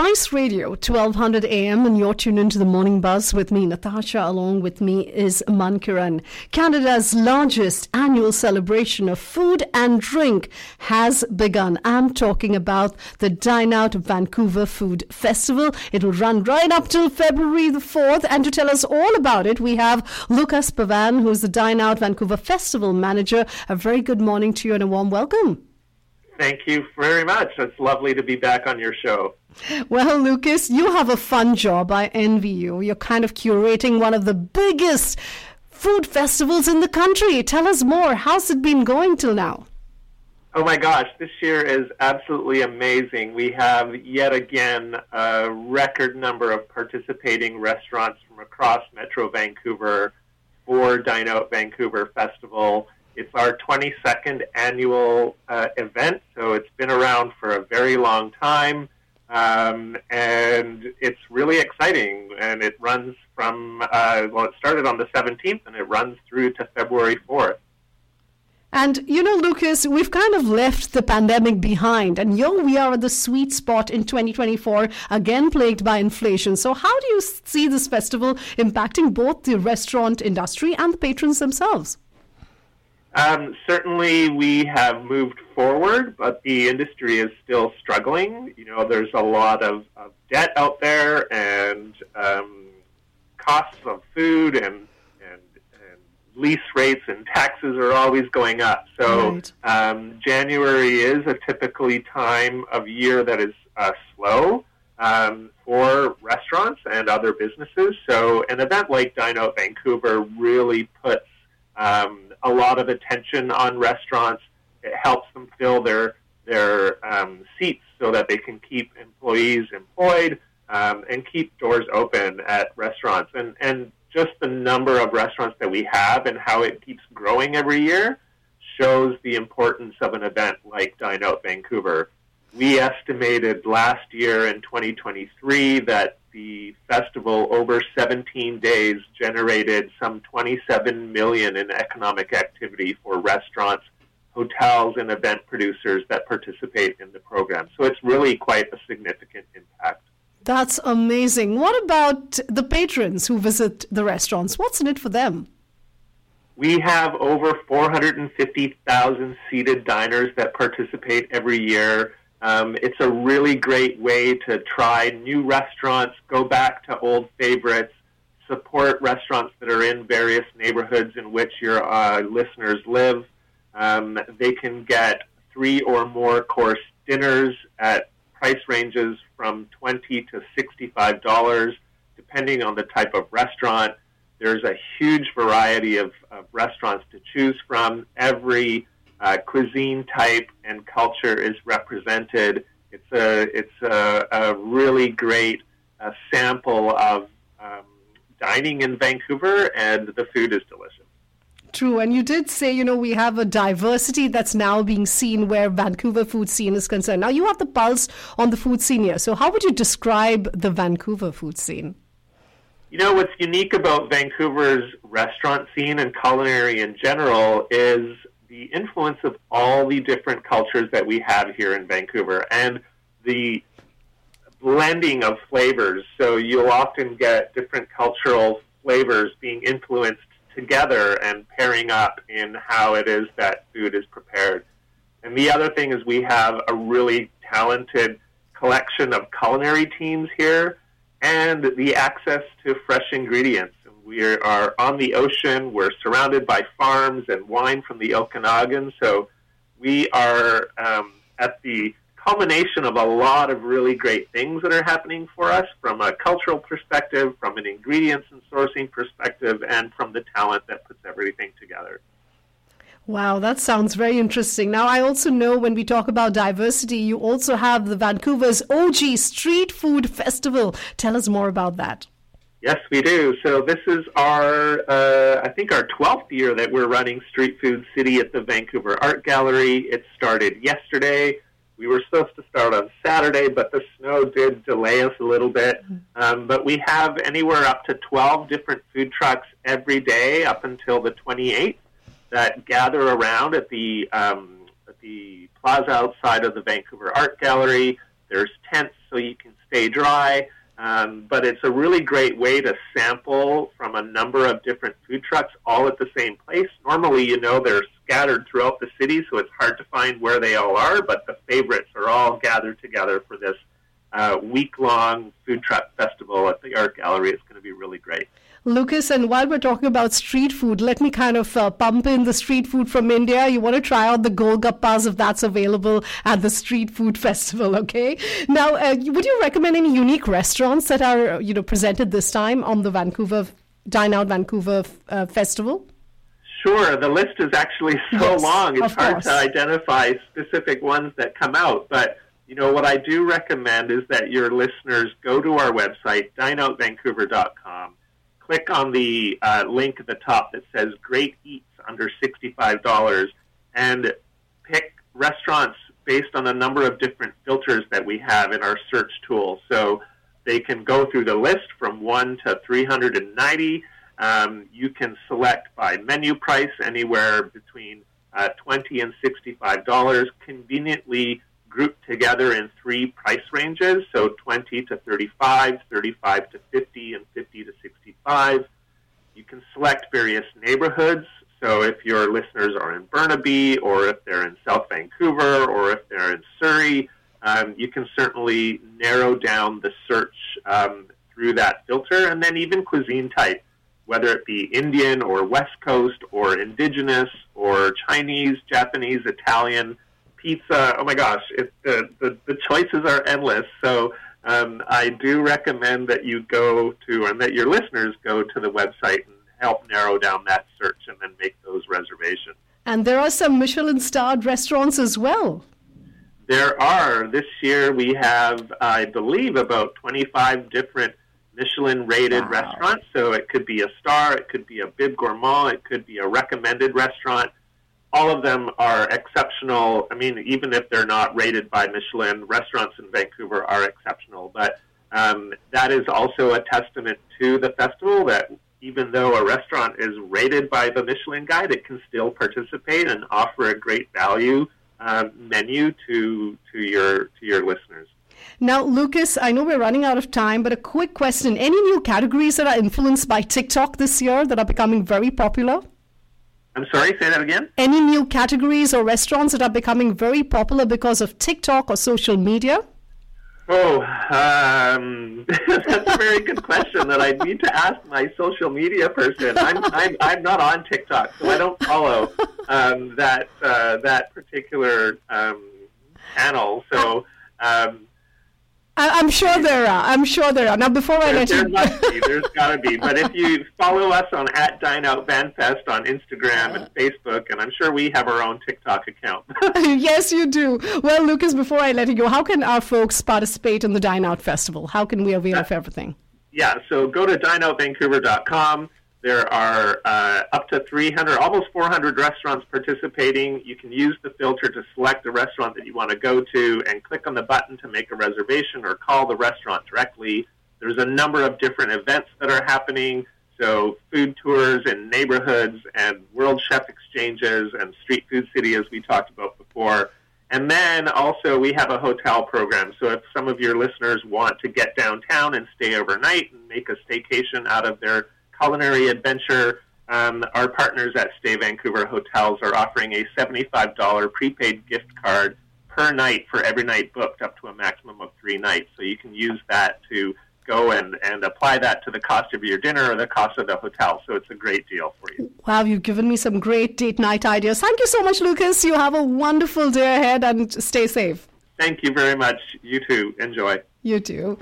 Spice Radio, 1200 AM, and you're tuned into the Morning Buzz with me, Natasha. Along with me is Mankiran. Canada's largest annual celebration of food and drink has begun. I'm talking about the Dine Out Vancouver Food Festival. It'll run right up till February the 4th. And to tell us all about it, we have Lucas Pavan, who's the Dine Out Vancouver Festival Manager. A very good morning to you and a warm welcome. Thank you very much. It's lovely to be back on your show. Well, Lucas, you have a fun job. I envy you. You're kind of curating one of the biggest food festivals in the country. Tell us more. How's it been going till now? Oh my gosh, this year is absolutely amazing. We have yet again a record number of participating restaurants from across Metro Vancouver for Dine Out Vancouver Festival. It's our 22nd annual uh, event, so it's been around for a very long time. Um, and it's really exciting. And it runs from, uh, well, it started on the 17th and it runs through to February 4th. And you know, Lucas, we've kind of left the pandemic behind, and yo, we are at the sweet spot in 2024, again plagued by inflation. So, how do you see this festival impacting both the restaurant industry and the patrons themselves? Um, certainly, we have moved forward, but the industry is still struggling. You know, there's a lot of, of debt out there, and um, costs of food and, and, and lease rates and taxes are always going up. So, right. um, January is a typically time of year that is uh, slow. Um, for restaurants and other businesses. So, an event like Dine Out Vancouver really puts um, a lot of attention on restaurants. It helps them fill their their um, seats so that they can keep employees employed um, and keep doors open at restaurants. And and just the number of restaurants that we have and how it keeps growing every year shows the importance of an event like Dine Out Vancouver. We estimated last year in 2023 that the festival over 17 days generated some 27 million in economic activity for restaurants, hotels, and event producers that participate in the program. So it's really quite a significant impact. That's amazing. What about the patrons who visit the restaurants? What's in it for them? We have over 450,000 seated diners that participate every year. Um, it's a really great way to try new restaurants, go back to old favorites, support restaurants that are in various neighborhoods in which your uh, listeners live. Um, they can get three or more course dinners at price ranges from twenty to sixty-five dollars, depending on the type of restaurant. There's a huge variety of, of restaurants to choose from. Every uh, cuisine type and culture is represented. It's a it's a, a really great uh, sample of um, dining in Vancouver, and the food is delicious. True, and you did say, you know, we have a diversity that's now being seen where Vancouver food scene is concerned. Now, you have the pulse on the food scene here. So, how would you describe the Vancouver food scene? You know, what's unique about Vancouver's restaurant scene and culinary in general is the influence of all the different cultures that we have here in Vancouver and the blending of flavors. So you'll often get different cultural flavors being influenced together and pairing up in how it is that food is prepared. And the other thing is we have a really talented collection of culinary teams here and the access to fresh ingredients. We are on the ocean. We're surrounded by farms and wine from the Okanagan. So we are um, at the culmination of a lot of really great things that are happening for us from a cultural perspective, from an ingredients and sourcing perspective, and from the talent that puts everything together. Wow, that sounds very interesting. Now, I also know when we talk about diversity, you also have the Vancouver's OG Street Food Festival. Tell us more about that. Yes, we do. So this is our, uh, I think, our 12th year that we're running Street Food City at the Vancouver Art Gallery. It started yesterday. We were supposed to start on Saturday, but the snow did delay us a little bit. Um, but we have anywhere up to 12 different food trucks every day up until the 28th that gather around at the um, at the plaza outside of the Vancouver Art Gallery There's tents so you can stay dry. Um, but it's a really great way to sample from a number of different food trucks all at the same place. Normally, you know, they're scattered throughout the city, so it's hard to find where they all are, but the favorites are all gathered together for this uh, week long food truck festival at the Art Gallery. It's going to be really great. Lucas, and while we're talking about street food, let me kind of uh, pump in the street food from India. You want to try out the Golgappas if that's available at the Street Food Festival, okay? Now, uh, would you recommend any unique restaurants that are, you know, presented this time on the Vancouver Dine Out Vancouver uh, Festival? Sure. The list is actually so yes, long; it's hard course. to identify specific ones that come out, but you know, what I do recommend is that your listeners go to our website, dineoutvancouver.com, click on the uh, link at the top that says Great Eats under $65, and pick restaurants based on a number of different filters that we have in our search tool. So they can go through the list from 1 to 390. Um, you can select by menu price anywhere between uh, 20 and $65, conveniently grouped together in three price ranges, so 20 to 35, 35 to 50, and 50 to 65. You can select various neighborhoods, so if your listeners are in Burnaby, or if they're in South Vancouver, or if they're in Surrey, um, you can certainly narrow down the search um, through that filter, and then even cuisine type, whether it be Indian or West Coast or Indigenous or Chinese, Japanese, Italian pizza. Oh my gosh, it, the, the, the choices are endless. So um, I do recommend that you go to, and that your listeners go to the website and help narrow down that search and then make those reservations. And there are some Michelin starred restaurants as well. There are. This year we have, I believe, about 25 different Michelin rated Wow. restaurants. So it could be a star, it could be a Bib Gourmand, it could be a recommended restaurant. All of them are exceptional. I mean, even if they're not rated by Michelin, restaurants in Vancouver are exceptional. But um, that is also a testament to the festival that even though a restaurant is rated by the Michelin Guide, it can still participate and offer a great value um, menu to to your to your listeners. Now, Lucas, I know we're running out of time, but a quick question. Any new categories that are influenced by TikTok this year that are becoming very popular? I'm sorry, say that again. Any new categories or restaurants that are becoming very popular because of TikTok or social media? Oh, um, that's a very good question that I need to ask my social media person. I'm I'm, I'm not on TikTok, so I don't follow um, that uh, that particular um, channel. So. Um, I, I'm sure there are. I'm sure there are. Now, before I let there you must be. There's got to be. But if you follow us on at Dine Out Vanfest on Instagram and Facebook, and I'm sure we have our own TikTok account. yes, you do. Well, Lucas, before I let you go, how can our folks participate in the Dine Out Festival? How can we avail of everything? yeah, so go to dineoutvancouver.com. There are uh, up to 300, almost 400 restaurants participating. You can use the filter to select the restaurant that you want to go to and click on the button to make a reservation or call the restaurant directly. There's a number of different events that are happening. So, food tours in neighborhoods and World Chef Exchanges and Street Food City, as we talked about before. And then also, we have a hotel program. So, if some of your listeners want to get downtown and stay overnight and make a staycation out of their culinary adventure, um, our partners at Stay Vancouver Hotels are offering a $75 prepaid gift card per night for every night booked up to a maximum of three nights. So, you can use that to go and, and apply that to the cost of your dinner or the cost of the hotel. So, it's a great deal for you. Wow, you've given me some great date night ideas. Thank you so much, Lucas. You have a wonderful day ahead and stay safe. Thank you very much. You too. Enjoy. You too.